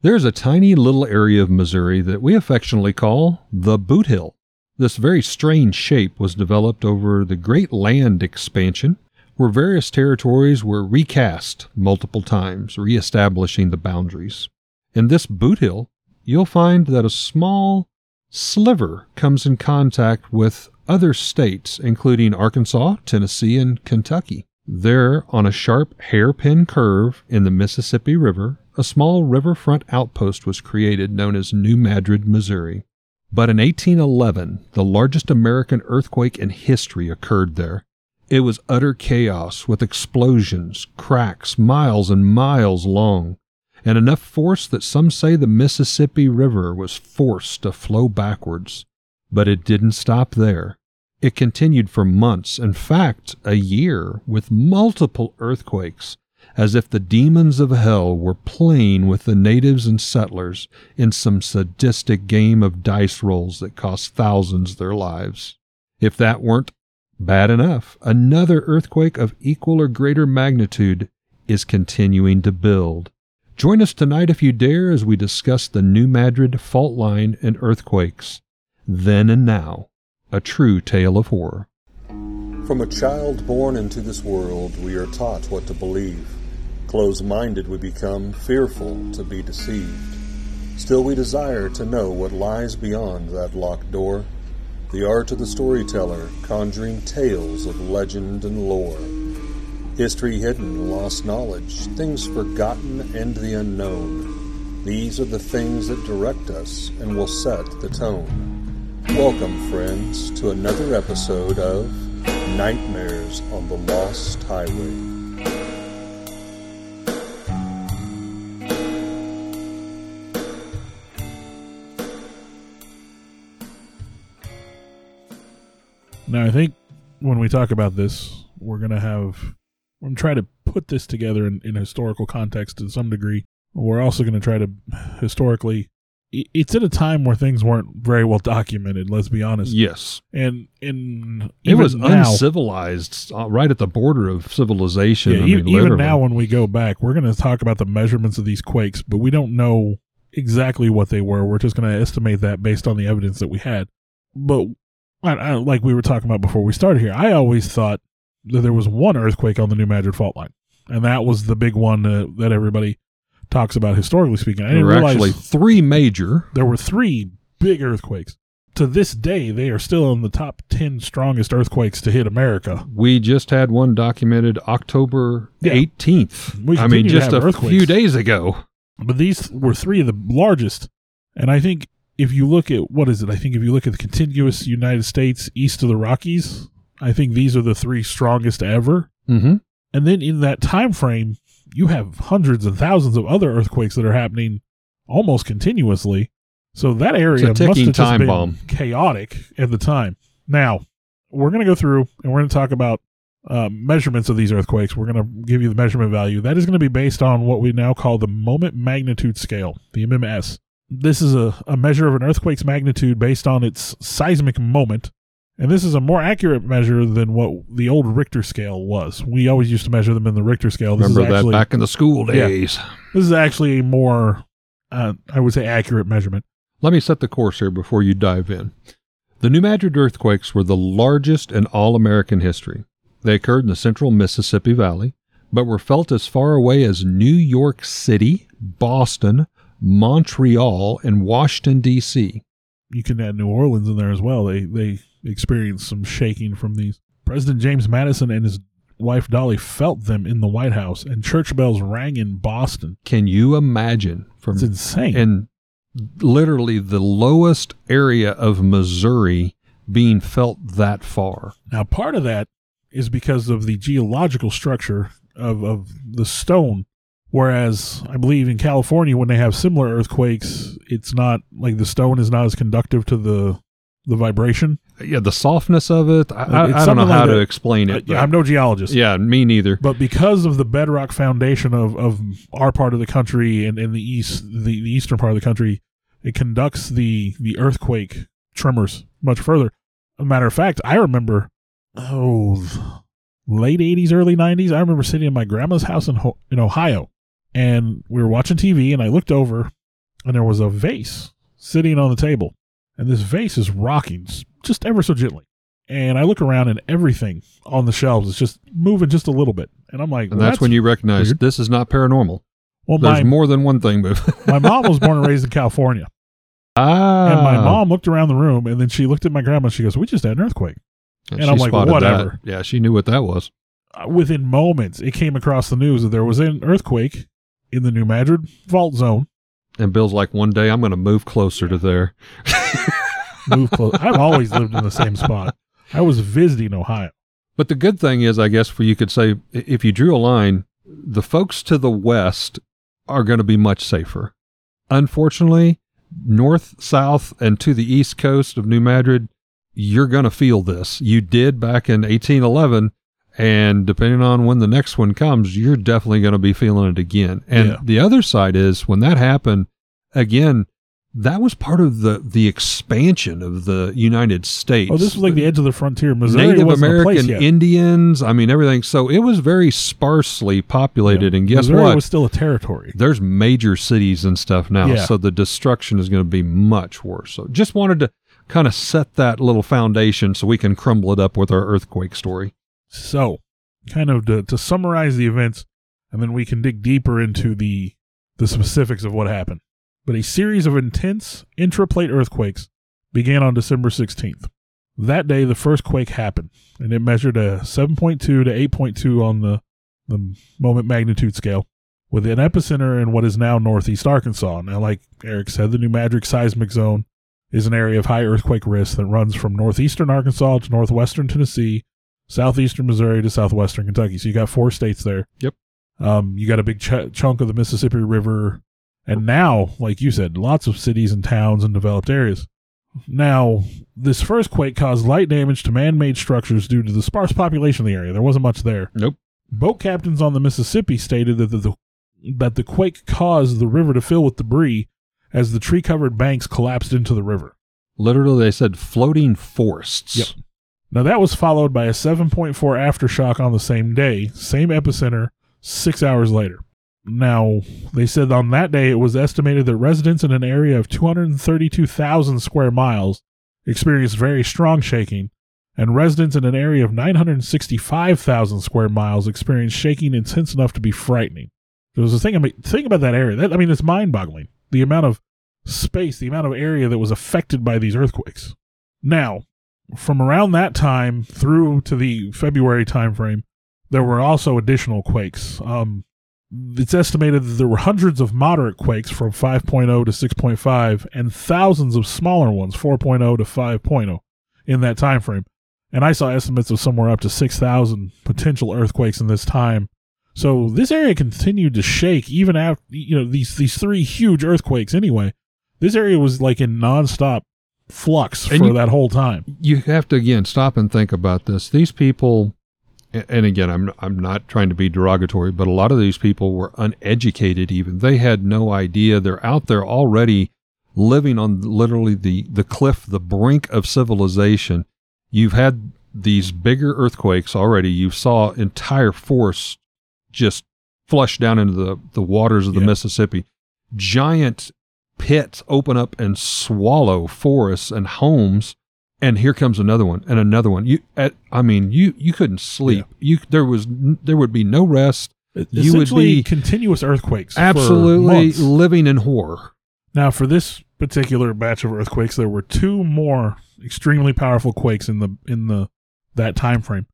There's a tiny little area of Missouri that we affectionately call the Boot Hill. This very strange shape was developed over the great land expansion, where various territories were recast multiple times, reestablishing the boundaries. In this Boot Hill, you'll find that a small sliver comes in contact with other states, including Arkansas, Tennessee, and Kentucky. There, on a sharp hairpin curve in the Mississippi River, a small riverfront outpost was created known as New Madrid, Missouri. But in 1811, the largest American earthquake in history occurred there. It was utter chaos with explosions, cracks miles and miles long, and enough force that some say the Mississippi River was forced to flow backwards. But it didn't stop there. It continued for months, in fact, a year, with multiple earthquakes, as if the demons of hell were playing with the natives and settlers in some sadistic game of dice rolls that cost thousands their lives. If that weren't bad enough, another earthquake of equal or greater magnitude is continuing to build. Join us tonight if you dare as we discuss the New Madrid fault line and earthquakes. Then and now, a true tale of horror. From a child born into this world, we are taught what to believe. Closed minded we become, fearful to be deceived. Still, we desire to know what lies beyond that locked door. The art of the storyteller, conjuring tales of legend and lore. History hidden, lost knowledge, things forgotten, and the unknown. These are the things that direct us and will set the tone. Welcome, friends, to another episode of Nightmares on the Lost Highway. Now, I think when we talk about this, we're going to have, I'm trying to put this together in, in historical context to some degree. We're also going to try to historically, it's at a time where things weren't very well documented, let's be honest. Yes. And in It was now, uncivilized, uh, right at the border of civilization. yeah, I mean, even literally. now when we go back, we're going to talk about the measurements of these quakes, but we don't know exactly what they were. We're just going to estimate that based on the evidence that we had. But I, I, like we were talking about before we started here, I always thought that there was one earthquake on the New Madrid fault line, and that was the big one uh, that everybody talks about historically speaking. I there didn't were realize actually three major. there were three big earthquakes. To this day, they are still in the top ten strongest earthquakes to hit America. We just had one documented October 18th. We I mean, just a few days ago. But these were three of the largest. And I think if you look at what is it? I think if you look at the contiguous United States east of the Rockies, I think these are the three strongest ever. Mm-hmm. And then in that time frame, you have hundreds and thousands of other earthquakes that are happening almost continuously. So that area must have just been bomb. chaotic at the time. Now, we're going to go through and we're going to talk about uh, measurements of these earthquakes. We're going to give you the measurement value. That is going to be based on what we now call the moment magnitude scale, the MMS. This is a, a measure of an earthquake's magnitude based on its seismic moment. And this is a more accurate measure than what the old Richter scale was. We always used to measure them in the Richter scale. This Remember is that back in the school Yeah. days. This is actually a more, uh, I would say, accurate measurement. Let me set the course here before you dive in. The New Madrid earthquakes were the largest in all American history. They occurred in the central Mississippi Valley, but were felt as far away as New York City, Boston, Montreal, and Washington, D.C. you can add New Orleans in there as well. They they experienced some shaking from these. President James Madison and his wife Dolley felt them in the White House, and church bells rang in Boston. Can you imagine from It's insane. and literally the lowest area of Missouri being felt that far? now, part of that is because of the geological structure of of the stone. Whereas I believe in California, when they have similar earthquakes, it's not like the stone is not as conductive to the the vibration. Yeah, the softness of it. I, I, I don't know how like to that. explain Uh, it. yeah, I'm no geologist. yeah, me neither. But because of the bedrock foundation of, of our part of the country and in the east, the, the eastern part of the country, it conducts the, the earthquake tremors much further. As a matter of fact, I remember, oh, late 80s, early 90s, I remember sitting in my grandma's house in, Ho- in Ohio and we were watching TV and I looked over and there was a vase sitting on the table, and this vase is rocking just ever so gently. And I look around, and everything on the shelves is just moving just a little bit, and I'm like, And well, that's, when you recognize weird. this is not paranormal. Well, There's my more than one thing moving. my mom was born and raised in California, ah. and my mom looked around the room, and then she looked at my grandma. and She goes, "We just had an earthquake." And, and I'm like, whatever. That. Yeah, she knew what that was. Uh, within moments, it came across the news that there was an earthquake in the New Madrid fault zone. And Bill's like, one day I'm going to move closer to there. Move close. I've always lived in the same spot. I was visiting Ohio. But the good thing is, I guess, for you could say, if you drew a line, the folks to the west are going to be much safer. Unfortunately, north, south, and to the east coast of New Madrid, you're going to feel this. You did back in 1811, and depending on when the next one comes, you're definitely going to be feeling it again. And Yeah. the other side is when that happened, again, that was part of the the expansion of the United States. Oh, this was like the edge of the frontier. Missouri Native wasn't a place American. Indians. I mean, everything. So it was very sparsely populated. Yeah. And guess Missouri what? was still a territory. There's major cities and stuff now. Yeah. So the destruction is going to be much worse. So just wanted to kind of set that little foundation so we can crumble it up with our earthquake story. So, kind of to, to summarize the events, and then we can dig deeper into the the specifics of what happened. But a series of intense intraplate earthquakes began on December 16th. That day, the first quake happened, and it measured a 7.2 to 8.2 on the, the moment magnitude scale, with an epicenter in what is now northeast Arkansas. Now, like Eric said, the New Madrid seismic zone is an area of high earthquake risk that runs from northeastern Arkansas to northwestern Tennessee, southeastern Missouri to southwestern Kentucky. So you got four states there. Yep. Um, you got a big ch- chunk of the Mississippi River, and now, like you said, lots of cities and towns and developed areas. Now, this first quake caused light damage to man-made structures due to the sparse population of the area. There wasn't much there. Nope. Boat captains on the Mississippi stated that the, the that the quake caused the river to fill with debris as the tree-covered banks collapsed into the river. Literally, they said floating forests. Yep. Now that was followed by a 7.4 aftershock on the same day, same epicenter, six hours later. Now, they said on that day it was estimated that residents in an area of 232,000 square miles experienced very strong shaking, and residents in an area of 965,000 square miles experienced shaking intense enough to be frightening. There was a thing, I mean, think about that area. That, I mean, it's mind boggling. The amount of space, the amount of area that was affected by these earthquakes. Now, from around that time through to the February timeframe, there were also additional quakes. Um, it's estimated that there were hundreds of moderate quakes from 5.0 to 6.5 and thousands of smaller ones 4.0 to 5.0 in that time frame. And I saw estimates of somewhere up to 6,000 potential earthquakes in this time. So this area continued to shake even after you know these these three huge earthquakes anyway. This area was like in nonstop flux And for you- that whole time. you have to again stop and think about this. These people, and again, I'm I'm not trying to be derogatory, but a lot of these people were uneducated. Even they had no idea. They're out there already living on literally the the cliff, the brink of civilization. You've had these bigger earthquakes already. You saw entire forests just flush down into the the waters of the Yeah. Mississippi. Giant pits open up and swallow forests and homes and here comes another one and another one you at, i mean you you couldn't sleep you there was there would be no rest You would be continuous earthquakes. absolutely living in horror Now, for this particular batch of earthquakes, there were two more extremely powerful quakes in the in the that time frame.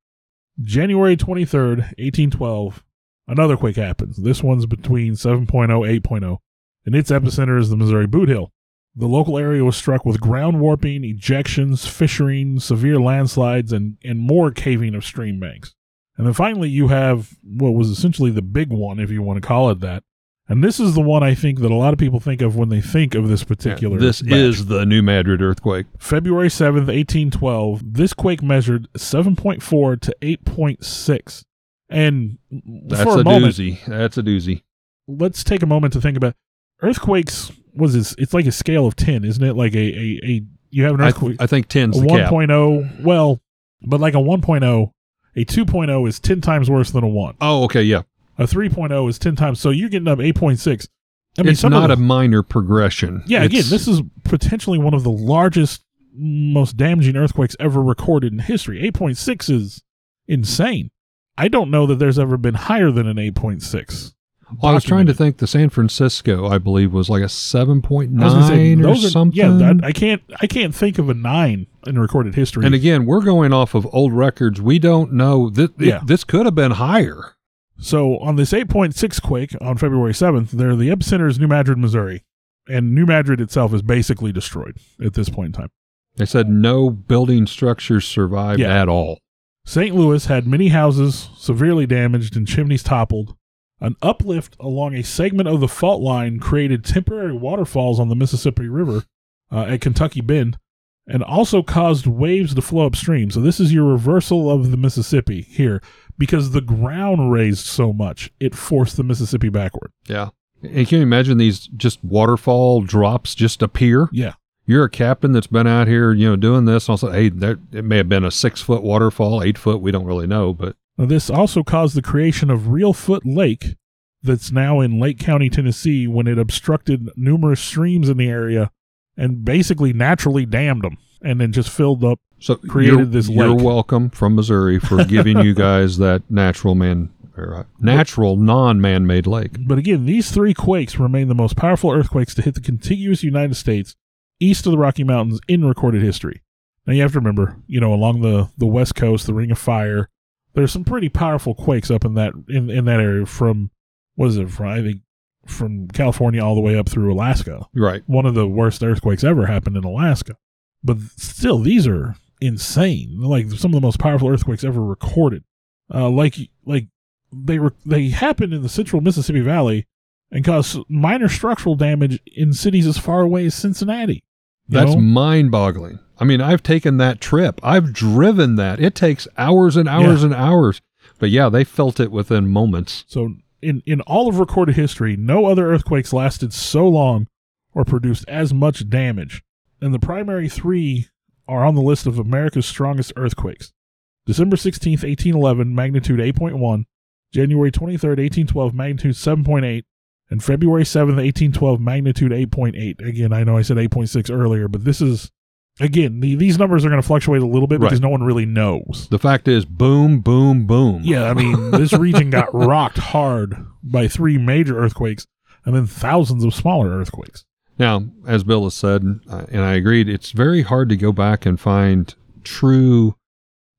January twenty third, eighteen twelve, another quake happens. This one's between 7.0 8.0, and its epicenter is the Missouri Boot Hill. The local area was struck with ground warping, ejections, fissuring, severe landslides, and, and more caving of stream banks. And then finally, you have what was essentially the big one, if you want to call it that. And this is the one I think that a lot of people think of when they think of this particular. this batch. is the new madrid earthquake February 7th, 1812. This quake measured 7.4 to 8.6. And that's for a, a, moment, doozy that's a doozy let's take a moment to think about earthquakes. Was this, it's like a scale of 10, isn't it? Like a, a, a you have an I, earthquake, I think 10's a the cap 1.0, well, but like a 1.0, a 2.0 is 10 times worse than a 1. oh okay yeah A 3.0 is 10 times. So you're getting up 8.6. I mean, it's not the- a minor progression. Yeah, again, this is potentially one of the largest, most damaging earthquakes ever recorded in history. 8.6 is insane. I don't know that there's ever been higher than an 8.6. Well, I was trying to think. The San Francisco, I believe, was like a seven point I was gonna say, nine or are- something. Yeah, that, I can't. I can't think of a nine in recorded history. and again, we're going off of old records. We don't know that Yeah. this could have been higher. so on this 8.6 quake on February 7th, there the epicenter is New Madrid, Missouri, and New Madrid itself is basically destroyed at this point in time. They said no building structures survived Yeah. at all. St. Louis had many houses severely damaged and chimneys toppled. An uplift along a segment of the fault line created temporary waterfalls on the Mississippi River uh, at Kentucky Bend and also caused waves to flow upstream. So, this is your reversal of the Mississippi here because the ground raised so much, it forced the Mississippi backward. Yeah. And can you imagine these just waterfall drops just appear? Yeah. You're a captain that's been out here, you know, doing this. Also, hey, there, it may have been a six foot waterfall, eight foot. We don't really know, but Now, this also caused the creation of Reelfoot Lake, that's now in Lake County, Tennessee, when it obstructed numerous streams in the area and basically naturally dammed them and then just filled up. so Created you're, this You're lake. welcome from Missouri for giving you guys that natural man, uh, natural non man made lake. But again, these three quakes remain the most powerful earthquakes to hit the contiguous United States east of the Rocky Mountains in recorded history. Now, you have to remember, you know, along the, the West Coast, the Ring of Fire, there's some pretty powerful quakes up in that in, in that area from what is it from I think from California all the way up through Alaska. Right. one of the worst earthquakes ever happened in Alaska. But still, these are insane. Like some of the most powerful earthquakes ever recorded. Uh, like like they were they happened in the central Mississippi Valley and caused minor structural damage in cities as far away as Cincinnati. That's mind boggling. I mean, I've taken that trip. I've driven that. It takes hours and hours and hours. But yeah, they felt it within moments. So in in all of recorded history, no other earthquakes lasted so long or produced as much damage. And the primary three are on the list of America's strongest earthquakes. December 16th, 1811, magnitude 8.1, January 23rd, 1812, magnitude 7.8, and February 7th, 1812, magnitude 8.8. Again, I know I said 8.6 earlier, but this is again, the, these numbers are going to fluctuate a little bit Right. because no one really knows. The fact is, boom, boom, boom. Yeah, I mean, this region got rocked hard by three major earthquakes and then thousands of smaller earthquakes. Now, as Bill has said, and I agreed, it's very hard to go back and find true,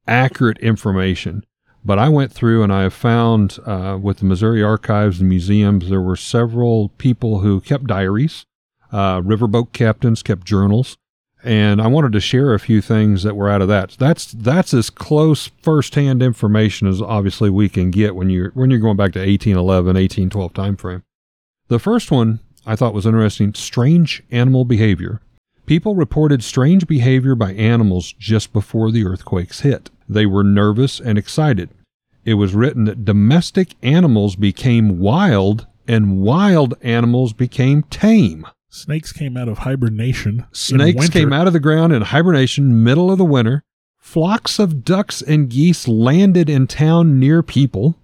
accurate information. But I went through and I have found uh, with the Missouri Archives and Museums, there were several people who kept diaries, uh, riverboat captains kept journals, and I wanted to share a few things that were out of that. That's that's as close firsthand information as obviously we can get when you're when you're going back to 1811, 1812 time frame. The first one I thought was interesting strange animal behavior. People reported strange behavior by animals just before the earthquakes hit. They were nervous and excited. It was written that domestic animals became wild and wild animals became tame. Snakes came out of hibernation. Snakes came out of the ground in hibernation middle of the winter. Flocks of ducks and geese landed in town near people.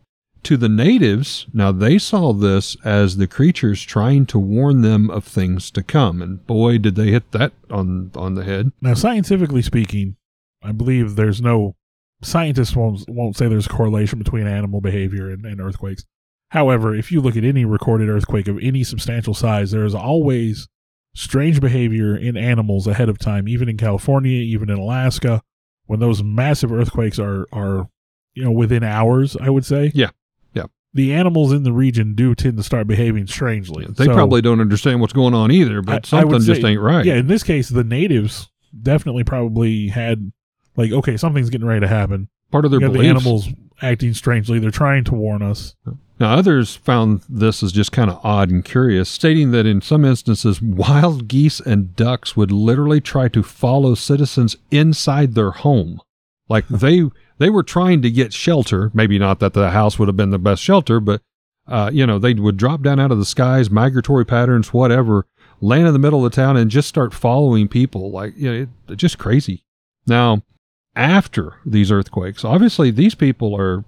To the natives, now they saw this as the creatures trying to warn them of things to come, and boy, did they hit that on on the head. Now, scientifically speaking, I believe there's no scientists won't won't say there's a correlation between animal behavior and, and earthquakes. However, if you look at any recorded earthquake of any substantial size, there is always strange behavior in animals ahead of time, even in California, even in Alaska, when those massive earthquakes are are you know within hours, I would say. Yeah. Yeah. The animals in the region do tend to start behaving strangely. They So- probably don't understand what's going on either, but I something just say- ain't right. Yeah, in this case, the natives definitely probably had like, okay, something's getting ready to happen. Part of their You got the animals acting strangely. They're trying to warn us. Now, others found this as just kind of odd and curious, stating that in some instances, wild geese and ducks would literally try to follow citizens inside their home. Like they they were trying to get shelter. Maybe not that the house would have been the best shelter, but uh, you know they would drop down out of the skies, migratory patterns, whatever, land in the middle of the town, and just start following people. Like you know, it, just crazy. Now, after these earthquakes, obviously these people are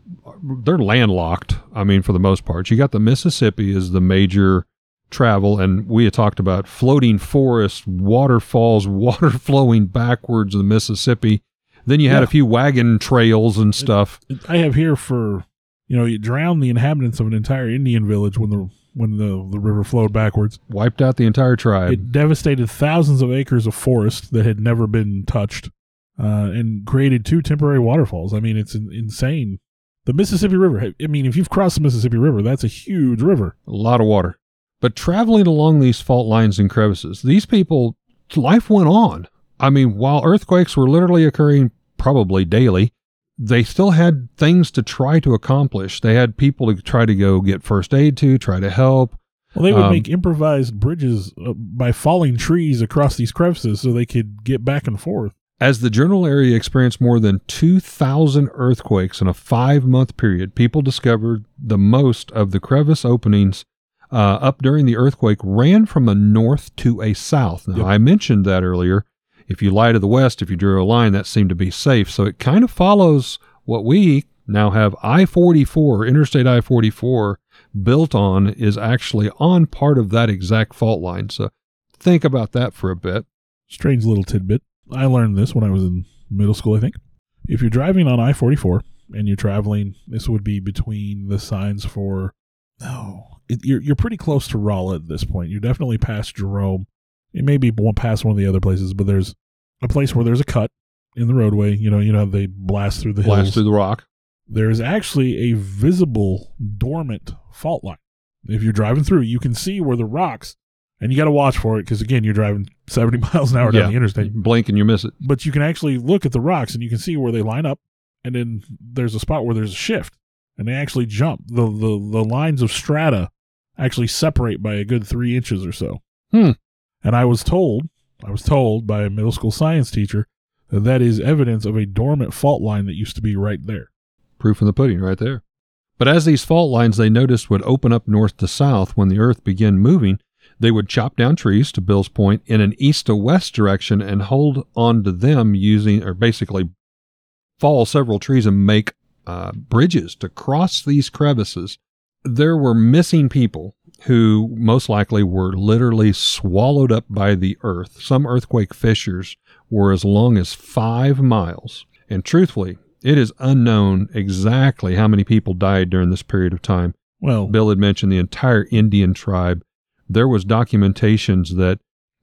they're landlocked. I mean, for the most part, you got the Mississippi is the major travel, and we had talked about floating forests, waterfalls, water flowing backwards in the Mississippi. Then you had Yeah. a few wagon trails and uh, stuff. I have here for you know you drown the inhabitants of an entire Indian village when the when the the river flowed backwards. Wiped out the entire tribe. It devastated thousands of acres of forest that had never been touched, uh, and created two temporary waterfalls. I mean, it's insane. The Mississippi River. I mean, if you've crossed the Mississippi River, that's a huge river. a lot of water. But traveling along these fault lines and crevices, these people, life went on. I mean, while earthquakes were literally occurring probably daily, they still had things to try to accomplish. They had people to try to go get first aid to, try to help. Well, they would Um, make improvised bridges uh, by falling trees across these crevices so they could get back and forth. As the general area experienced more than 2,000 earthquakes in a five month period, people discovered the most of the crevice openings uh, up during the earthquake ran from a north to a south. Now, Yep. I mentioned that earlier. If you lie to the west, if you drew a line, that seemed to be safe. So it kind of follows what we now have I 44, Interstate I 44, built on, is actually on part of that exact fault line. So think about that for a bit. Strange little tidbit. I learned this when I was in middle school, I think. If you're driving on I 44 and you're traveling, this would be between the signs for. No, it, you're, you're pretty close to Rolla at this point. You're definitely past Jerome. It may be past one of the other places, but there's a place where there's a cut in the roadway. You know, you know how they blast through the hills. Blast through the rock. there is actually a visible dormant fault line. If you're driving through, you can see where the rocks, and you got to watch for it because again, you're driving 70 miles an hour down the interstate. You blink and you miss it. But you can actually look at the rocks and you can see where they line up, and then there's a spot where there's a shift, and they actually jump. the the The lines of strata actually separate by a good three inches or so. Hmm. And I was told, I was told by a middle school science teacher that that is evidence of a dormant fault line that used to be right there. Proof in the pudding right there. But as these fault lines they noticed would open up north to south when the earth began moving, they would chop down trees, to Bill's point, in an east to west direction and hold on to them using, or basically fall several trees and make uh, bridges to cross these crevices. There were missing people who most likely were literally swallowed up by the earth. Some earthquake fissures were as long as five miles. And truthfully, it is unknown exactly how many people died during this period of time. Well, Bill had mentioned the entire Indian tribe. There was documentations that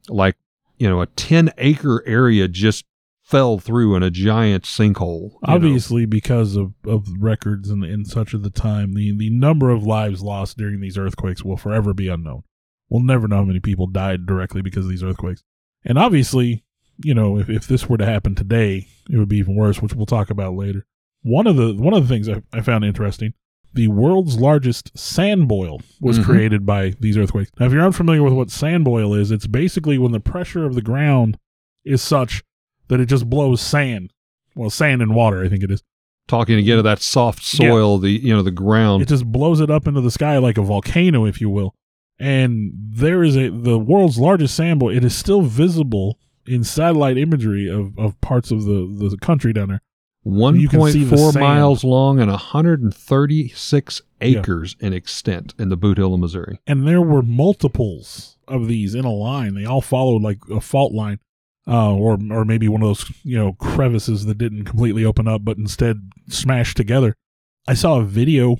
like, you know, a 10 acre area just fell through in a giant sinkhole. you know. obviously because of, of records and, and such of the time the, the number of lives lost during these earthquakes will forever be unknown we'll never know how many people died directly because of these earthquakes and obviously you know if, if this were to happen today it would be even worse which we'll talk about later one of the one of the things i, I found interesting the world's largest sand boil was Mhm. created by these earthquakes. Now if you're unfamiliar with what sand boil is it's basically when the pressure of the ground is such that it just blows sand. Well sand and water i think it is. Talking again of that soft soil, the you know, the ground. it just blows it up into the sky like a volcano if you will. And there is a the world's largest sand boil it is still visible in satellite imagery of, of parts of the, the country down there you can see the 1.4 miles long and 136 acres in extent in the Boot Hill of Missouri. and there were multiples of these in a line. They all followed like a fault line uh, or or maybe one of those you know crevices that didn't completely open up but instead smashed together. I saw a video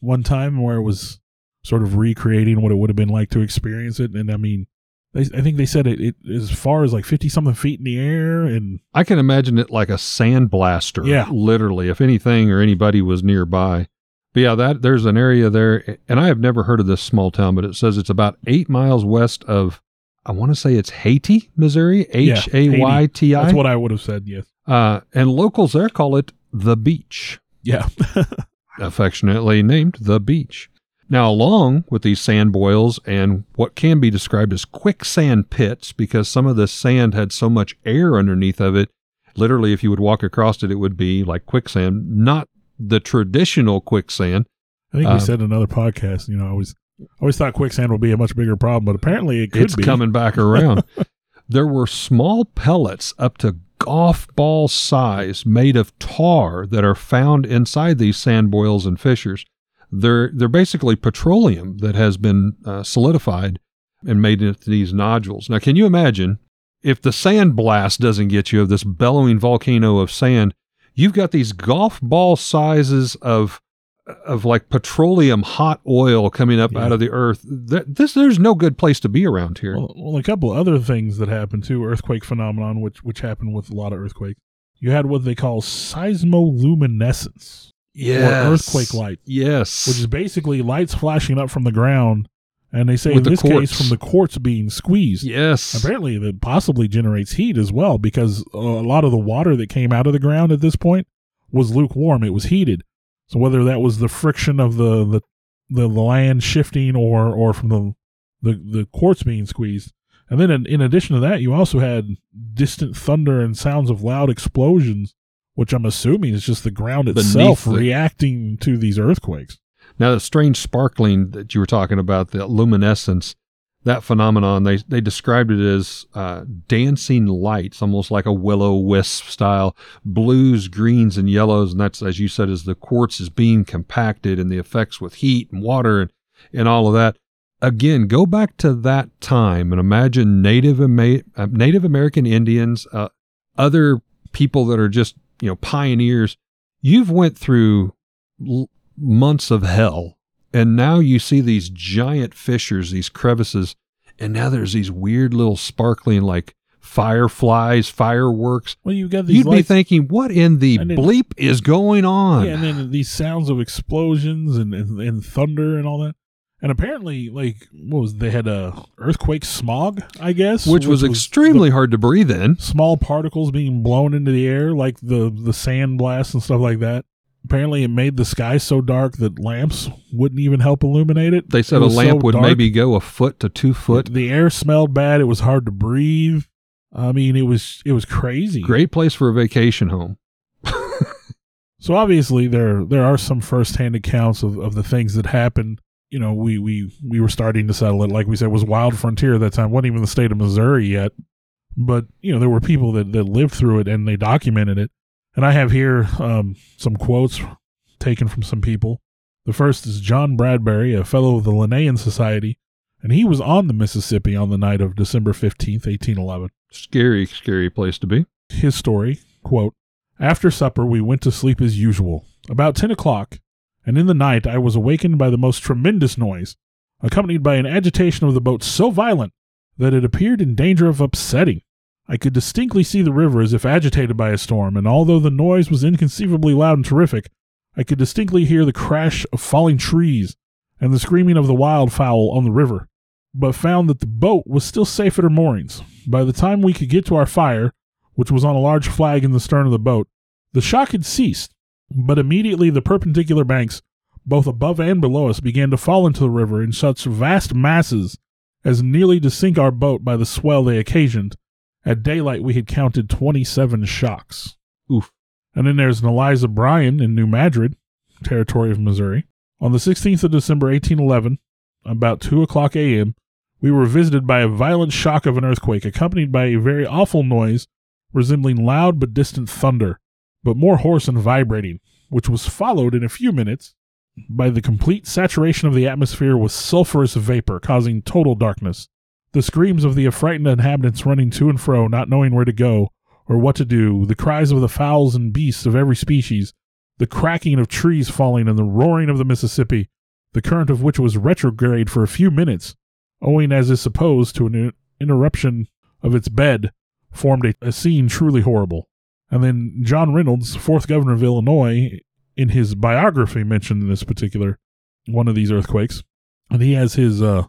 one time where it was sort of recreating what it would have been like to experience it. And i mean they, i think they said it, it as far as like 50 something feet in the air and I can imagine it like a sandblaster. Yeah. Literally, if anything or anybody was nearby. But yeah, that there's an area there, and I have never heard of this small town, but it says it's about eight miles west of, I want to say it's Hayti, Missouri, H A Y T I. that's what i would have said yes Uh, and locals there call it the beach, yeah affectionately named the beach. Now, along with these sand boils and what can be described as quicksand pits, because some of the sand had so much air underneath of it, literally, if you would walk across it, it would be like quicksand, not the traditional quicksand. i think Um, we said in another podcast you know i always I always thought quicksand would be a much bigger problem but apparently it could it's be coming back around. there were small pellets up to golf ball size made of tar that are found inside these sand boils and fissures. They're they're basically petroleum that has been uh, solidified and made into these nodules. Now, can you imagine if the sand blast doesn't get you of this bellowing volcano of sand? You've got these golf ball sizes of of like petroleum hot oil coming up Yeah. out of the earth. That, this there's no good place to be around here. Well, well, a couple of other things that happened too, earthquake phenomenon, which which happened with a lot of earthquakes. You had what they call seismoluminescence, or earthquake light, Yes. which is basically lights flashing up from the ground, and they say With in the this case from the quartz being squeezed. yes. Apparently, that possibly generates heat as well because a lot of the water that came out of the ground at this point was lukewarm. It was heated. So whether that was the friction of the the, the, the land shifting or or from the, the the quartz being squeezed, and then in, in addition to that, you also had distant thunder and sounds of loud explosions, which I'm assuming is just the ground Beneath itself the- reacting to these earthquakes. Now, the strange sparkling that you were talking about, the luminescence, that phenomenon, they, they described it as uh, dancing lights, almost like a willow wisp style, blues, greens, and yellows. And that's, as you said, as the quartz is being compacted and the effects with heat and water and, and all of that. Again, go back to that time and imagine Native, Ama- uh, Native American Indians, uh, other people that are just, you know, pioneers. You've went through l- months of hell and now you see these giant fissures these crevices and now there's these weird little sparkling like fireflies fireworks Well, you've got these you'd be thinking what in the then- bleep is going on Yeah, and then these sounds of explosions and, and, and thunder and all that. And apparently, like, what was they had a earthquake smog, I guess, which, was extremely hard to breathe in small particles being blown into the air, like the the sand blasts and stuff like that. Apparently, it made the sky so dark that lamps wouldn't even help illuminate it. they It said a was so lamp would dark. maybe go a foot to two foot The air smelled bad. It was hard to breathe. I mean, it was it was crazy. great place for a vacation home So obviously there there are some firsthand accounts of, of the things that happened. You know, we, we we were starting to settle it. Like we said, it was wild frontier at that time. wasn't even the state of Missouri yet. But you know, there were people that, that lived through it and they documented it. And I have here um, some quotes taken from some people. The first is John Bradbury, a fellow of the Linnaean Society, and he was on the Mississippi on the night of December fifteenth, eighteen eleven scary scary place to be his story quote after supper we went to sleep as usual about 10 o'clock and in the night i was awakened by the most tremendous noise accompanied by an agitation of the boat so violent that it appeared in danger of upsetting i could distinctly see the river as if agitated by a storm and although the noise was inconceivably loud and terrific i could distinctly hear the crash of falling trees and the screaming of the wildfowl on the river but found that the boat was still safe at her moorings. By the time we could get to our fire, which was on a large flag in the stern of the boat, the shock had ceased, but immediately the perpendicular banks, both above and below us, began to fall into the river in such vast masses as nearly to sink our boat by the swell they occasioned. At daylight, we had counted 27 shocks. Oof. And then there's an Eliza Bryan in New Madrid, territory of Missouri. On the 16th of December, 1811, about 2 o'clock a.m., we were visited by a violent shock of an earthquake, accompanied by a very awful noise resembling loud but distant thunder, but more hoarse and vibrating, which was followed in a few minutes by the complete saturation of the atmosphere with sulphurous vapor, causing total darkness. The screams of the affrighted inhabitants running to and fro, not knowing where to go or what to do, the cries of the fowls and beasts of every species, the cracking of trees falling, and the roaring of the Mississippi, the current of which was retrograde for a few minutes, owing as is supposed to an interruption of its bed, formed a, a scene truly horrible. And then John Reynolds, fourth governor of Illinois, in his biography mentioned this particular one of these earthquakes, and he has his uh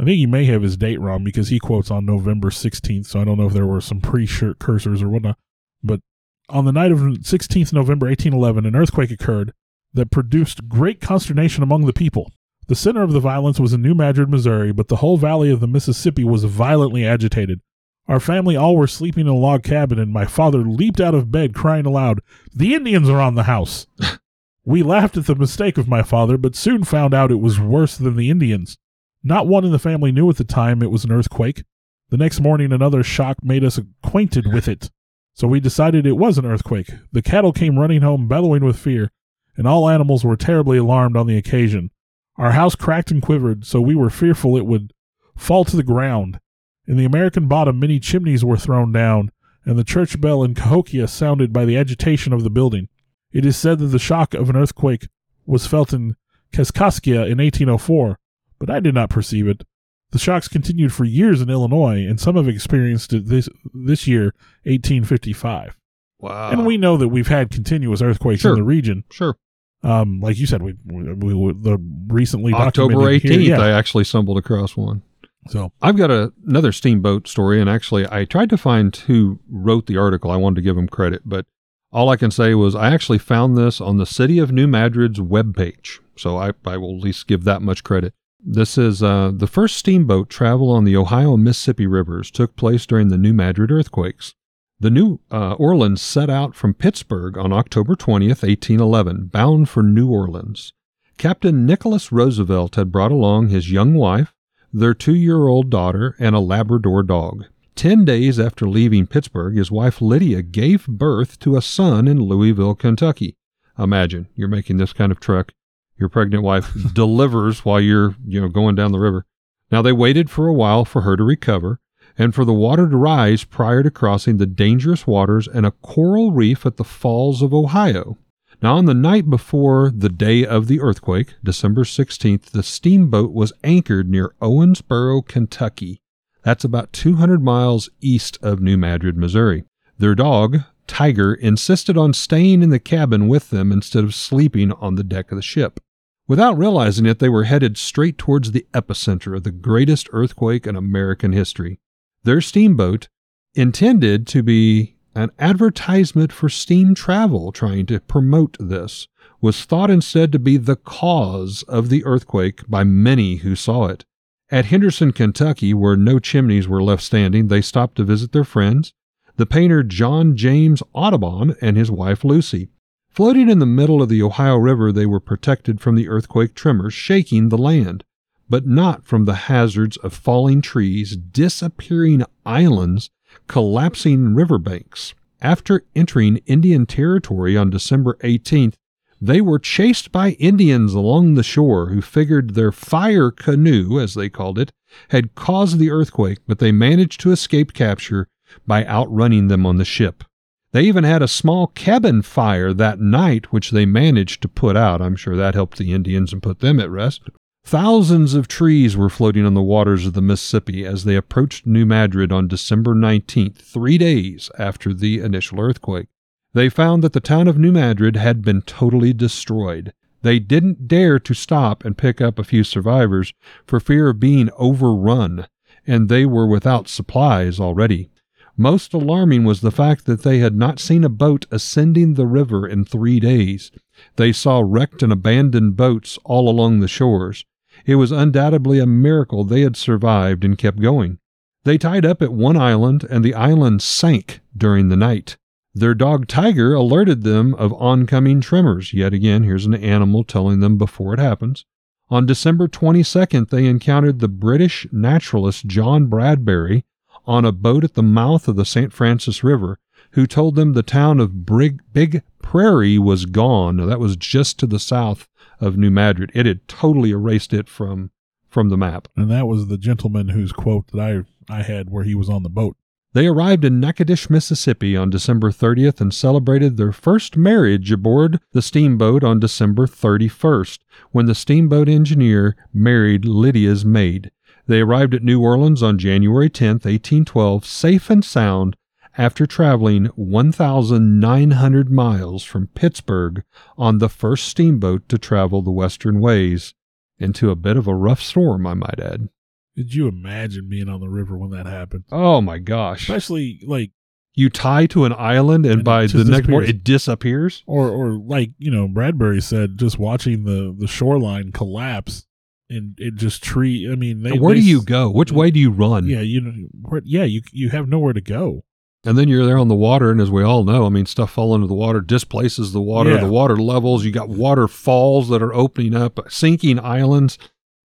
I think he may have his date wrong because he quotes on November 16th, so I don't know if there were some precursors or whatnot. But on the night of 16th November 1811, an earthquake occurred that produced great consternation among the people. The center of the violence was in New Madrid, Missouri, but the whole valley of the Mississippi was violently agitated. Our family all were sleeping in a log cabin, and my father leaped out of bed crying aloud, The Indians are on the house! we laughed at the mistake of my father, but soon found out it was worse than the Indians. Not one in the family knew at the time it was an earthquake. The next morning, another shock made us acquainted with it. So we decided it was an earthquake. The cattle came running home bellowing with fear, and all animals were terribly alarmed on the occasion. Our house cracked and quivered, so we were fearful it would fall to the ground. In the American bottom, many chimneys were thrown down, and the church bell in Cahokia sounded by the agitation of the building. It is said that the shock of an earthquake was felt in Kaskaskia in 1804, but I did not perceive it. The shocks continued for years in Illinois, and some have experienced it this this year, 1855. Wow. and we know that we've had continuous earthquakes Sure. in the region. sure. Um, like you said, we we, we the recently October documented here- 18th, yeah. I actually stumbled across one. So I've got a, another steamboat story, and actually, I tried to find who wrote the article. I wanted to give him credit, but all I can say was I actually found this on the City of New Madrid's webpage. So I, I will at least give that much credit. This is uh, the first steamboat travel on the Ohio and Mississippi rivers took place during the New Madrid earthquakes. The New uh, Orleans set out from Pittsburgh on October 20th, 1811, bound for New Orleans. Captain Nicholas Roosevelt had brought along his young wife, their two year old daughter, and a Labrador dog. Ten days after leaving Pittsburgh, his wife Lydia gave birth to a son in Louisville, Kentucky. Imagine you're making this kind of trek. Your pregnant wife delivers while you're, you know, going down the river. Now they waited for a while for her to recover and for the water to rise prior to crossing the dangerous waters and a coral reef at the Falls of Ohio. Now, on the night before the day of the earthquake, December 16th, the steamboat was anchored near Owensboro, Kentucky. That's about 200 miles east of New Madrid, Missouri. Their dog, Tiger, insisted on staying in the cabin with them instead of sleeping on the deck of the ship. Without realizing it, they were headed straight towards the epicenter of the greatest earthquake in American history. Their steamboat, intended to be an advertisement for steam travel trying to promote this, was thought instead to be the cause of the earthquake by many who saw it. At Henderson, Kentucky, where no chimneys were left standing, they stopped to visit their friends, the painter John James Audubon and his wife Lucy. Floating in the middle of the Ohio River, they were protected from the earthquake tremors shaking the land, but not from the hazards of falling trees, disappearing islands, collapsing riverbanks. After entering Indian territory on December 18th, they were chased by Indians along the shore who figured their fire canoe, as they called it, had caused the earthquake, but they managed to escape capture by outrunning them on the ship. They even had a small cabin fire that night, which they managed to put out. I'm sure that helped the Indians and put them at rest. Thousands of trees were floating on the waters of the Mississippi as they approached New Madrid on December 19th, three days after the initial earthquake. They found that the town of New Madrid had been totally destroyed. They didn't dare to stop and pick up a few survivors for fear of being overrun, and they were without supplies already. Most alarming was the fact that they had not seen a boat ascending the river in three days. They saw wrecked and abandoned boats all along the shores. It was undoubtedly a miracle they had survived and kept going. They tied up at one island, and the island sank during the night. Their dog Tiger alerted them of oncoming tremors. Yet again, here's an animal telling them before it happens. On December 22nd, they encountered the British naturalist John Bradbury on a boat at the mouth of the St. Francis River, who told them the town of Brig- Big Prairie was gone. Now, that was just to the south of New Madrid. It had totally erased it from from the map. and that was the gentleman whose quote that I I had where he was on the boat. They arrived in Natchitoches, Mississippi on December 30th and celebrated their first marriage aboard the steamboat on December 31st, when the steamboat engineer married Lydia's maid. They arrived at New Orleans on January 10th, 1812, safe and sound after traveling 1,900 miles from Pittsburgh on the first steamboat to travel the western ways, into a bit of a rough storm, I might add. Did you imagine being on the river when that happened? Oh my gosh. Especially like you tie to an island and, And by the next morning it disappears. or or like you know Bradbury said, just watching the the shoreline collapse and it just tree. I mean, they, Where they do you go? Which way do you run? Yeah, you know, where, yeah, you you have nowhere to go. And then you're there on the water, and as we all know, I mean, stuff falling into the water displaces the water. Yeah. The water levels. You got waterfalls that are opening up, sinking islands.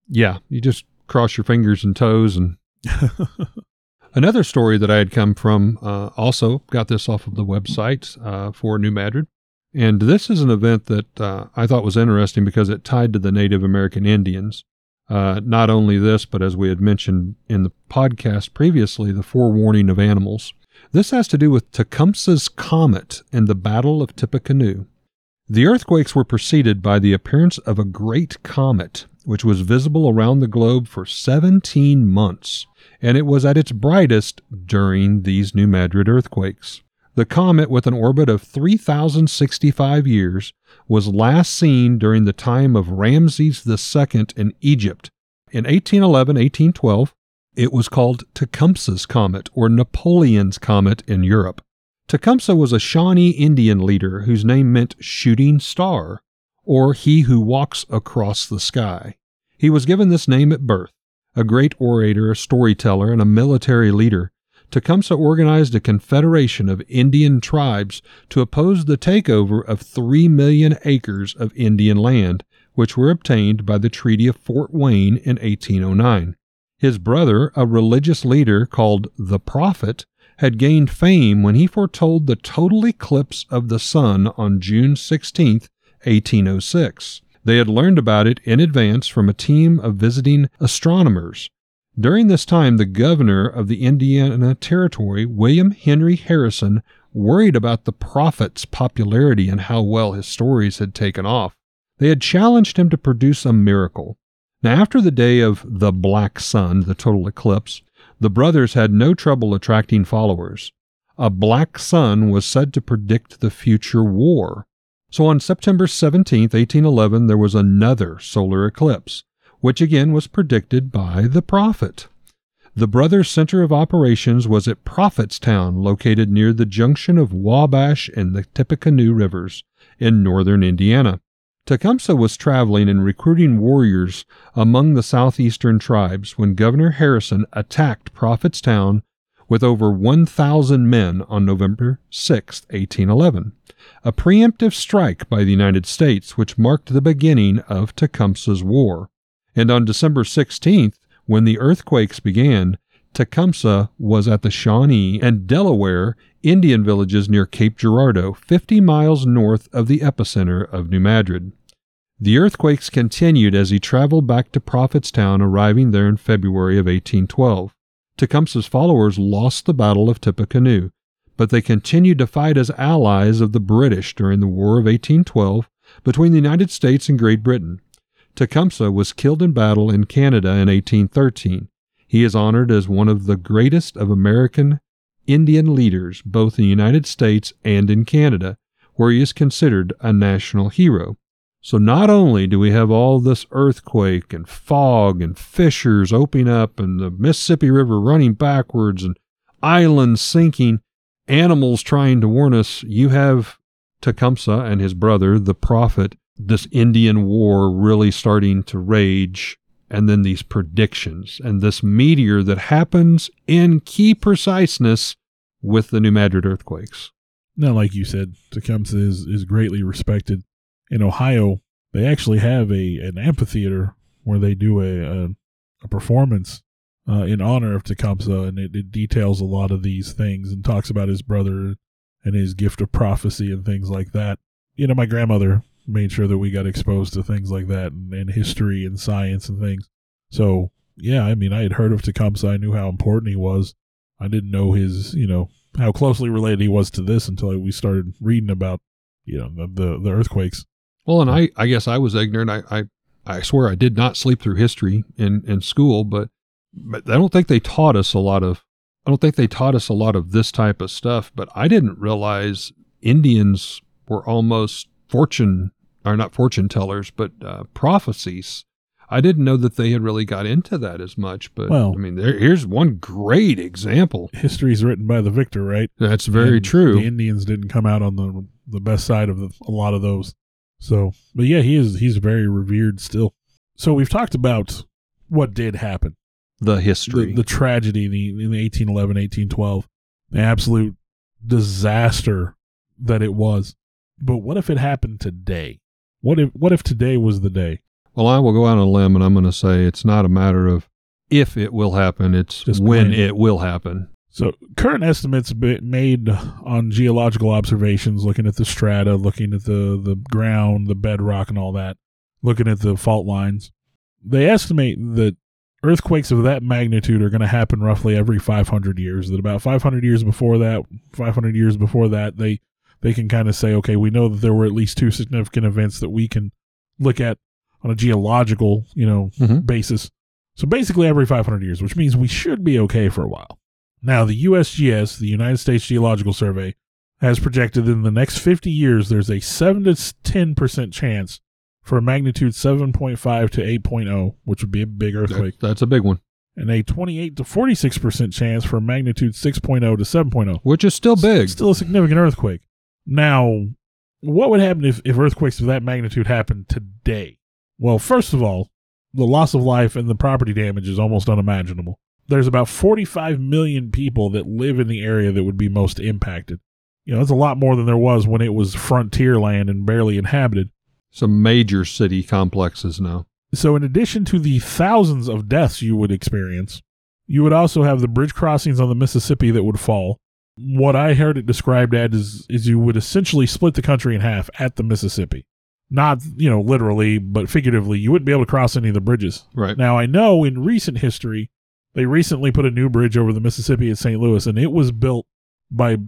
Yeah, you just cross your fingers and toes. And another story that I had come from, uh, also got this off of the website uh, for New Madrid. And this is an event that uh, I thought was interesting because it tied to the Native American Indians. Uh, not only this, but as we had mentioned in the podcast previously, the forewarning of animals. This has to do with Tecumseh's Comet and the Battle of Tippecanoe. The earthquakes were preceded by the appearance of a great comet, which was visible around the globe for 17 months, and it was at its brightest during these New Madrid earthquakes. The comet, with an orbit of 3,065 years, was last seen during the time of Ramses II in Egypt. In 1811 1812, it was called Tecumseh's Comet or Napoleon's Comet in Europe. Tecumseh was a Shawnee Indian leader whose name meant shooting star, or he who walks across the sky. He was given this name at birth. A great orator, a storyteller, and a military leader, Tecumseh organized a confederation of Indian tribes to oppose the takeover of three million acres of Indian land, which were obtained by the Treaty of Fort Wayne in 1809. His brother, a religious leader called the Prophet, had gained fame when he foretold the total eclipse of the sun on June 16, 1806. They had learned about it in advance from a team of visiting astronomers. During this time, the governor of the Indiana Territory, William Henry Harrison, worried about the prophet's popularity and how well his stories had taken off. They had challenged him to produce a miracle. Now, after the day of the Black Sun, the total eclipse, the brothers had no trouble attracting followers. A black sun was said to predict the future war. So on September 17, 1811, there was another solar eclipse which again was predicted by the prophet. The brothers' center of operations was at Prophetstown, located near the junction of Wabash and the Tippecanoe rivers in northern Indiana. Tecumseh was traveling and recruiting warriors among the southeastern tribes when Governor Harrison attacked Prophetstown with over 1,000 men on November 6, 1811, a preemptive strike by the United States which marked the beginning of Tecumseh's War. And on December 16th, when the earthquakes began, Tecumseh was at the Shawnee and Delaware Indian villages near Cape Girardeau, 50 miles north of the epicenter of New Madrid. The earthquakes continued as he traveled back to Prophetstown, arriving there in February of 1812. Tecumseh's followers lost the Battle of Tippecanoe, but they continued to fight as allies of the British during the War of 1812 between the United States and Great Britain. Tecumseh was killed in battle in Canada in 1813. He is honored as one of the greatest of American Indian leaders, both in the United States and in Canada, where he is considered a national hero. So not only do we have all this earthquake and fog and fissures opening up and the Mississippi River running backwards and islands sinking, animals trying to warn us, you have Tecumseh and his brother, the prophet, this Indian war really starting to rage, and then these predictions, and this meteor that happens in key preciseness with the New Madrid earthquakes. Now, like you said, Tecumseh is, is greatly respected. In Ohio, they actually have a an amphitheater where they do a a, a performance uh, in honor of Tecumseh, and it, it details a lot of these things and talks about his brother and his gift of prophecy and things like that. You know, my grandmother made sure that we got exposed to things like that and, and history and science and things. So yeah, I mean, I had heard of Tecumseh. I knew how important he was. I didn't know his, you know, how closely related he was to this until we started reading about, you know, the the, the earthquakes. Well, and I, I guess I was ignorant. I, I, I swear I did not sleep through history in, in school, but, but I don't think they taught us a lot of, I don't think they taught us a lot of this type of stuff, but I didn't realize Indians were almost fortune are not fortune tellers, but uh, prophecies. I didn't know that they had really got into that as much, but well, I mean, there, here's one great example. History's written by the victor, right? That's very and true. The Indians didn't come out on the the best side of the, a lot of those. So, but yeah, he is he's very revered still. So we've talked about what did happen, the history, the, the tragedy in the, in the 1811, 1812, the absolute disaster that it was. But what if it happened today? What if what if today was the day? Well, I will go out on a limb and I'm going to say it's not a matter of if it will happen, it's Just when it will happen. So, current estimates made on geological observations, looking at the strata, looking at the, the ground, the bedrock, and all that, looking at the fault lines, they estimate that earthquakes of that magnitude are going to happen roughly every 500 years. That about 500 years before that, 500 years before that, they they can kind of say, okay, we know that there were at least two significant events that we can look at on a geological, you know, Mhm. basis. So basically every 500 years, which means we should be okay for a while. Now, the USGS, the United States Geological Survey, has projected in the next 50 years there's a 7 to 10% chance for a magnitude 7.5 to 8.0, which would be a big earthquake, That- that's a big one, and a 28 to 46% chance for a magnitude 6.0 to 7.0. which is still big. Still a significant earthquake. Now, what would happen if, if earthquakes of that magnitude happened today? Well, first of all, the loss of life and the property damage is almost unimaginable. There's about 45 million people that live in the area that would be most impacted. You know, that's a lot more than there was when it was frontier land and barely inhabited. Some major city complexes now. So, in addition to the thousands of deaths you would experience, you would also have the bridge crossings on the Mississippi that would fall. What I heard it described as is, is you would essentially split the country in half at the Mississippi. Not, you know, literally, but figuratively, you wouldn't be able to cross any of the bridges. Right. Now, I know in recent history, they recently put a new bridge over the Mississippi at St. Louis, and it was built by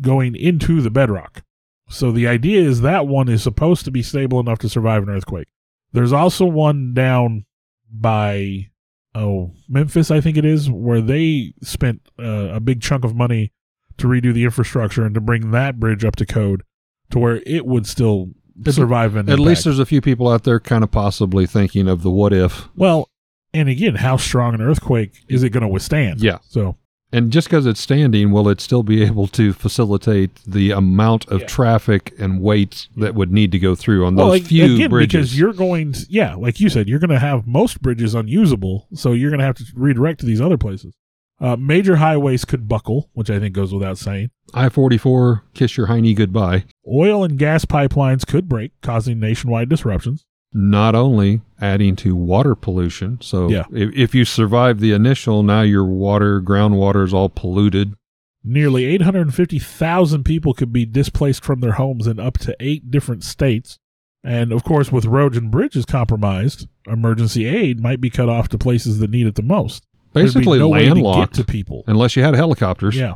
going into the bedrock. So the idea is that one is supposed to be stable enough to survive an earthquake. There's also one down by, oh, Memphis, I think it is, where they spent uh, a big chunk of money to redo the infrastructure and to bring that bridge up to code to where it would still survive an earthquake. At least there's a few people out there kind of possibly thinking of the what if. Well, and again, how strong an earthquake is it going to withstand? Yeah. So And just because it's standing, will it still be able to facilitate the amount of Yeah. traffic and weight that would need to go through on those like, few again, bridges? because you're going, to, yeah, like you said, you're going to have most bridges unusable, so you're going to have to redirect to these other places. Uh, major highways could buckle, which I think goes without saying. I 44, kiss your hiney goodbye. Oil and gas pipelines could break, causing nationwide disruptions. Not only adding to water pollution, so Yeah. if, if you survive the initial, now your water, groundwater is all polluted. Nearly 850,000 people could be displaced from their homes in up to eight different states. And of course, with roads and bridges compromised, emergency aid might be cut off to places that need it the most. Basically no to landlocked, get to people. unless you had helicopters. Yeah.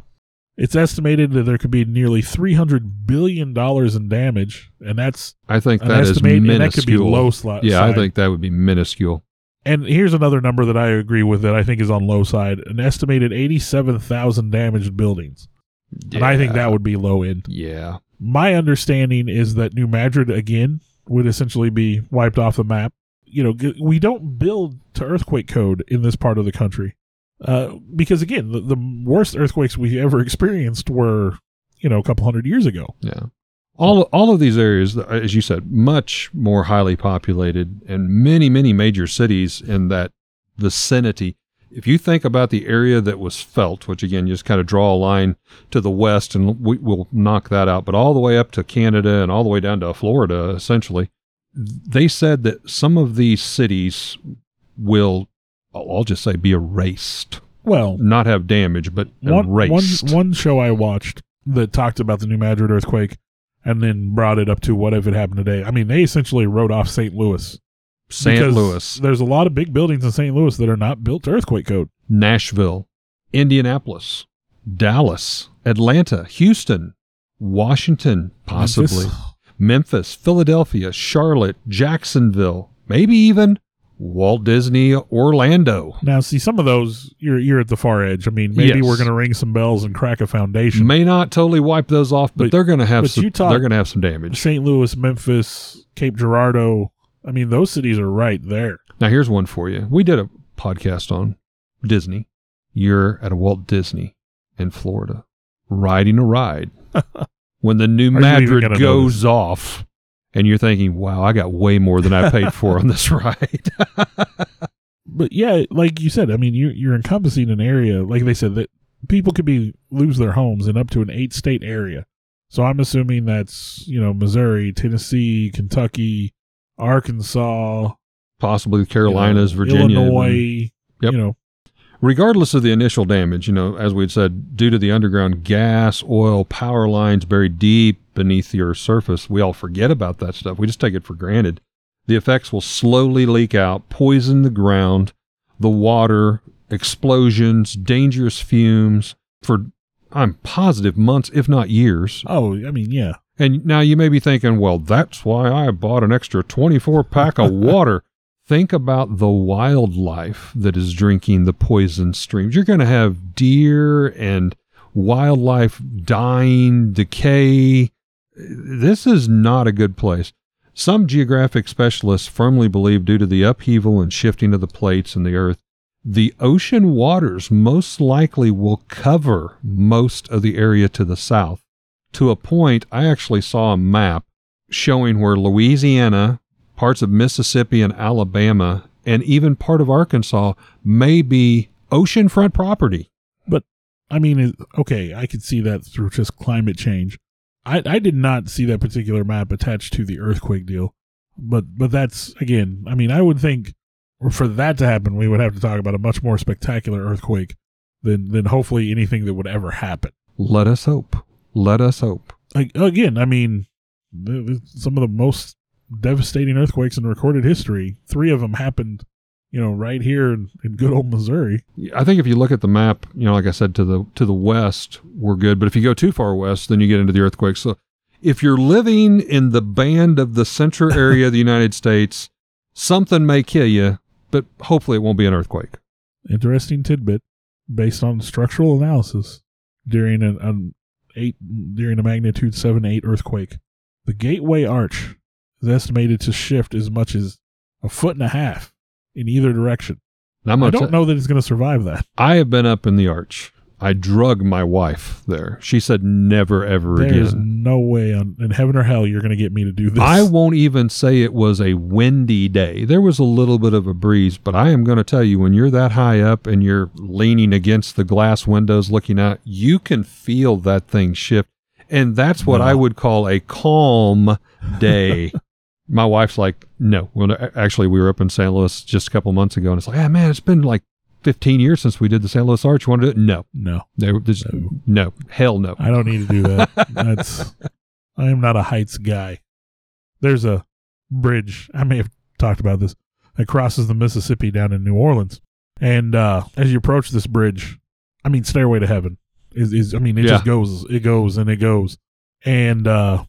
It's estimated that there could be nearly $300 billion in damage, and that's I think an that is minuscule. that could be low slot. yeah, I think that would be minuscule. And here's another number that I agree with that I think is on low side an estimated 87,000 damaged buildings. And I think that would be low end. Yeah. My understanding is that New Madrid, again, would essentially be wiped off the map. You know, we don't build to earthquake code in this part of the country. Uh, because, again, the, the worst earthquakes we ever experienced were, you know, a couple hundred years ago. Yeah. All all of these areas, as you said, much more highly populated, and many many major cities in that vicinity. If you think about the area that was felt, which again, you just kind of draw a line to the west, and we, we'll knock that out, but all the way up to Canada and all the way down to Florida, essentially, they said that some of these cities will, I'll just say, be erased, Well, not have damage, but one, one, erased. one show I watched that talked about the New Madrid earthquake and then brought it up to what if it happened today. I mean, they essentially wrote off St. Louis. St. Louis, There's a lot of big buildings in St. Louis that are not built to earthquake code. Nashville, Indianapolis, Dallas, Atlanta, Houston, Washington, possibly, Memphis. Memphis, Philadelphia, Charlotte, Jacksonville, maybe even Walt Disney Orlando. Now, see, some of those you're you're at the far edge. I mean, maybe Yes. we're going to ring some bells and crack a foundation. May not totally wipe those off, but, But- they're going to have some. talk- they're going to have some damage. St. Louis, Memphis, Cape Girardeau. I mean, those cities are right there. Now, here's one for you. We did a podcast on Disney. You're at a Walt Disney in Florida, riding a ride. when the new Madrid goes off, and you're thinking, wow, I got way more than I paid for on this ride. But yeah, like you said, I mean, you you're encompassing an area. Like they said that people could be lose their homes in up to an eight state area. So I'm assuming that's you know Missouri, Tennessee, Kentucky, Arkansas, Possibly the you Carolinas, know, Virginia. Illinois. Yep. You know, regardless of the initial damage, you know, as we'd said, due to the underground gas, oil, power lines buried deep beneath your surface, we all forget about that stuff. We just take it for granted. The effects will slowly leak out, poison the ground, the water, explosions, dangerous fumes for, I'm positive, months, if not years. Oh, I mean, yeah. And now you may be thinking, well, that's why I bought an extra 24 pack of water. Think about the wildlife that is drinking the poison streams. You're going to have deer and wildlife dying, decay. This is not a good place. Some geographic specialists firmly believe, due to the upheaval and shifting of the plates in the earth, the ocean waters most likely will cover most of the area to the south. To a point, I actually saw a map showing where Louisiana, parts of Mississippi and Alabama, and even part of Arkansas may be oceanfront property. But I mean, okay, I could see that through just climate change. I, I did not see that particular map attached to the earthquake deal, but but that's again. I mean, I would think for that to happen, we would have to talk about a much more spectacular earthquake than than hopefully anything that would ever happen. Let us hope. Let us hope. Like, again, I mean, some of the most devastating earthquakes in recorded history. Three of them happened, you know, right here in, in good old Missouri. I think if you look at the map, you know, like I said, to the to the west, we're good. But if you go too far west, then you get into the earthquakes. So if you're living in the band of the central area of the United States, something may kill you, but hopefully it won't be an earthquake. Interesting tidbit based on structural analysis during an, an eight during a magnitude seven eight earthquake. The gateway arch is estimated to shift as much as a foot and a half in either direction. I don't t- know that it's going to survive that. I have been up in the arch. I drug my wife there. She said never ever There's again. There's no way on in heaven or hell you're going to get me to do this. I won't even say it was a windy day. There was a little bit of a breeze, but I am going to tell you when you're that high up and you're leaning against the glass windows looking out, you can feel that thing shift. And that's what No. I would call a calm day. My wife's like, no. Well, actually, we were up in St. Louis just a couple months ago, and it's like, ah, man, it's been like 15 years since we did the St. Louis Arch. You want to do it? No. no, They just, No. no. Hell no. I don't need to do that. That's I am not a heights guy. There's a bridge. I may have talked about this It crosses the Mississippi down in New Orleans, and uh, as you approach this bridge, I mean, Stairway to Heaven is, is I mean, it Yeah. just goes, it goes, and it goes, and uh,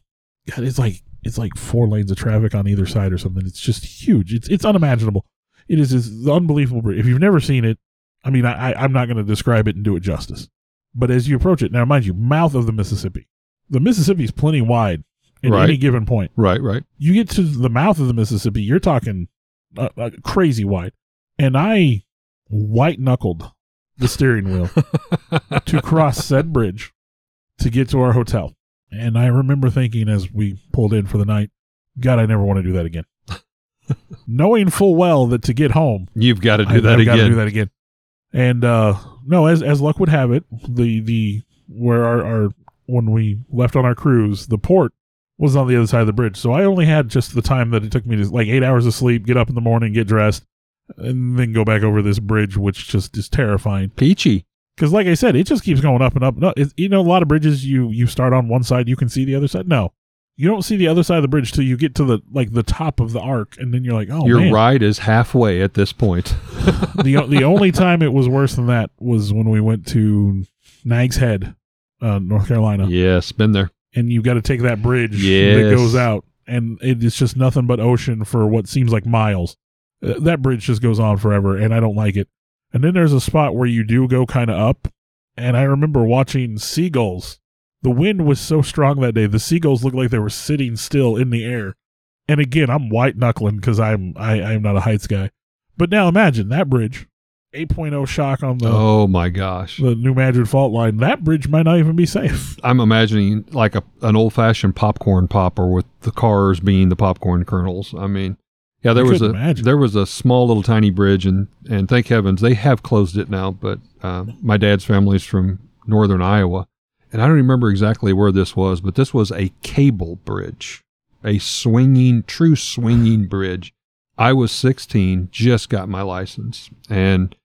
God, it's like it's like four lanes of traffic on either side or something. It's just huge. It's it's unimaginable. It is this unbelievable bridge. If you've never seen it, I mean, I, I I'm not going to describe it and do it justice. But as you approach it, now mind you, mouth of the Mississippi. The Mississippi is plenty wide at Right. any given point. Right, right. You get to the mouth of the Mississippi, you're talking uh, uh, crazy wide. And I white knuckled the steering wheel to cross said bridge to get to our hotel. And I remember thinking as we pulled in for the night, God, I never want to do that again. Knowing full well that to get home, You've got to do I- that I've gotta again. do that again. And uh no, as as luck would have it, the the where our, our when we left on our cruise, the port was on the other side of the bridge. So I only had just the time that it took me to like eight hours of sleep, get up in the morning, get dressed, and then go back over this bridge, which just is terrifying. Peachy. Because like I said, it just keeps going up and up and up. It, you know, a lot of bridges you you start on one side, you can see the other side. No, you don't see the other side of the bridge till you get to the like the top of the arc, and then you're like, oh Your man. ride is halfway at this point. the the only time it was worse than that was when we went to Nags Head, uh, North Carolina, yes, been there. and you got to take that bridge that goes out, and it is just nothing but ocean for what seems like miles. Uh, that bridge just goes on forever, and I don't like it. And then there's a spot where you do go kind of up, and I remember watching seagulls. The wind was so strong that day; the seagulls looked like they were sitting still in the air. And again, I'm white knuckling because I'm I, I'm not a heights guy. But now imagine that bridge, 8.0 shock on the Oh my gosh. the New Madrid fault line. That bridge might not even be safe. I'm imagining like a an old fashioned popcorn popper with the cars being the popcorn kernels. I mean, yeah, there I was a imagine. there was a small little tiny bridge, and and thank heavens they have closed it now. But uh, my dad's family's from northern Iowa, and I don't remember exactly where this was, but this was a cable bridge, a swinging, true swinging bridge. I was 16, just got my license, and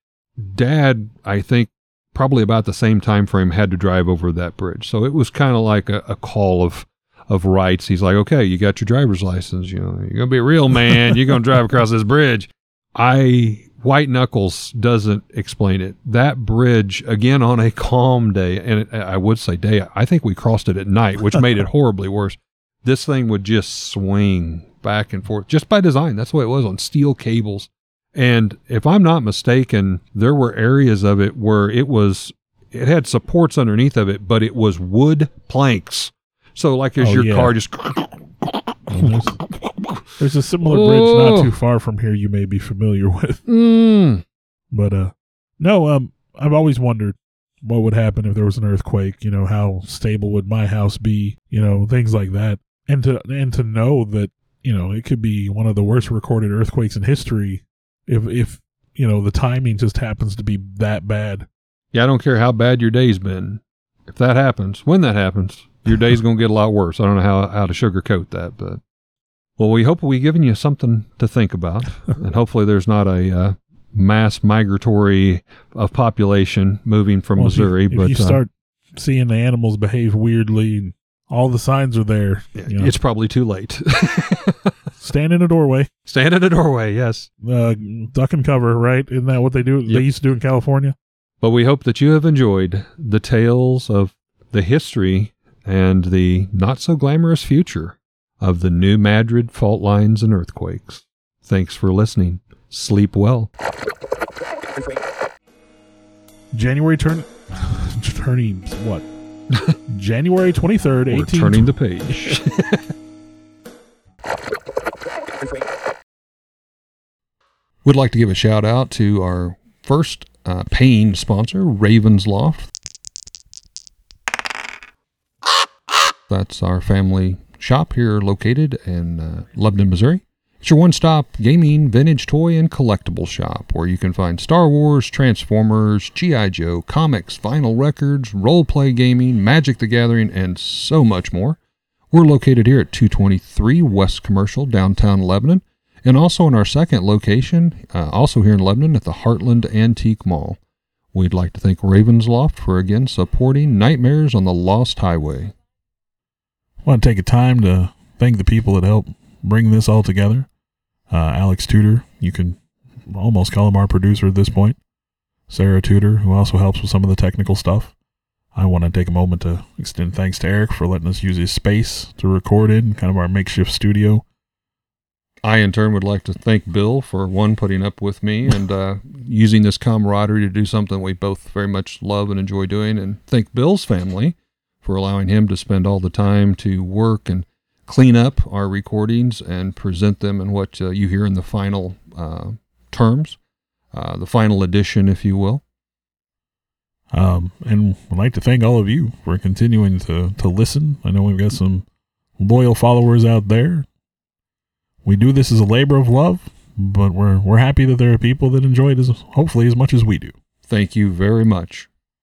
dad, I think probably about the same time frame had to drive over that bridge. So it was kind of like a, a call of of rights. He's like, okay, you got your driver's license. You know, you're gonna be a real man. You're gonna drive across this bridge. I White Knuckles doesn't explain it. That bridge again on a calm day, and it, I would say day. I think we crossed it at night, which made it horribly worse. This thing would just swing back and forth just by design. That's what it was on steel cables. And if I'm not mistaken, there were areas of it where it was it had supports underneath of it, but it was wood planks. So like as Oh, your yeah. car just There's, there's a similar bridge not too far from here you may be familiar with. mm, But uh no, um I've always wondered what would happen if there was an earthquake, you know, how stable would my house be, you know, things like that. And to and to know that, you know, it could be one of the worst recorded earthquakes in history if if you know, the timing just happens to be that bad. yeah, I don't care how bad your day's been. If that happens, when that happens, your day's gonna get a lot worse. I don't know how how to sugarcoat that, but well, we hope we've given you something to think about, and hopefully there's not a uh, mass migratory of population moving from Well, if you- Missouri. if but you uh, start seeing the animals behave weirdly and all the signs are there, you know, it's probably too late. stand in a doorway, Stand in a doorway, yes. uh, duck and cover, right? Isn't that what they do? Yep. They used to do in California. But we hope that you have enjoyed the tales of the history and the not so glamorous future of the New Madrid fault lines and earthquakes. Thanks for listening. Sleep well. January turn turning what? January twenty third, We're eighteen. turning the page. Would like to give a shout out to our first uh, paying sponsor, Ravens That's our family shop here located in uh, Lebanon, Missouri. It's your one stop gaming, vintage toy, and collectible shop where you can find Star Wars, Transformers, G.I. Joe, comics, vinyl records, role play gaming, Magic the Gathering, and so much more. We're located here at 223 West Commercial, downtown Lebanon, and also in our second location, uh, also here in Lebanon at the Heartland Antique Mall. We'd like to thank Ravensloft for again supporting Nightmares on the Lost Highway. Want to take a time to thank the people that helped bring this all together. Uh, Alex Tudor, you can almost call him our producer at this point. Sarah Tudor, who also helps with some of the technical stuff. I want to take a moment to extend thanks to Eric for letting us use his space to record in, kind of our makeshift studio. I, in turn, would like to thank Bill for one putting up with me and uh, using this camaraderie to do something we both very much love and enjoy doing, and thank Bill's family for allowing him to spend all the time to work and clean up our recordings and present them in what uh, you hear in the final uh, terms, uh, the final edition, if you will. Um, and I'd like to thank all of you for continuing to, to listen. I know we've got some loyal followers out there. We do this as a labor of love, but we're we're happy that there are people that enjoy it as hopefully as much as we do. Thank you very much.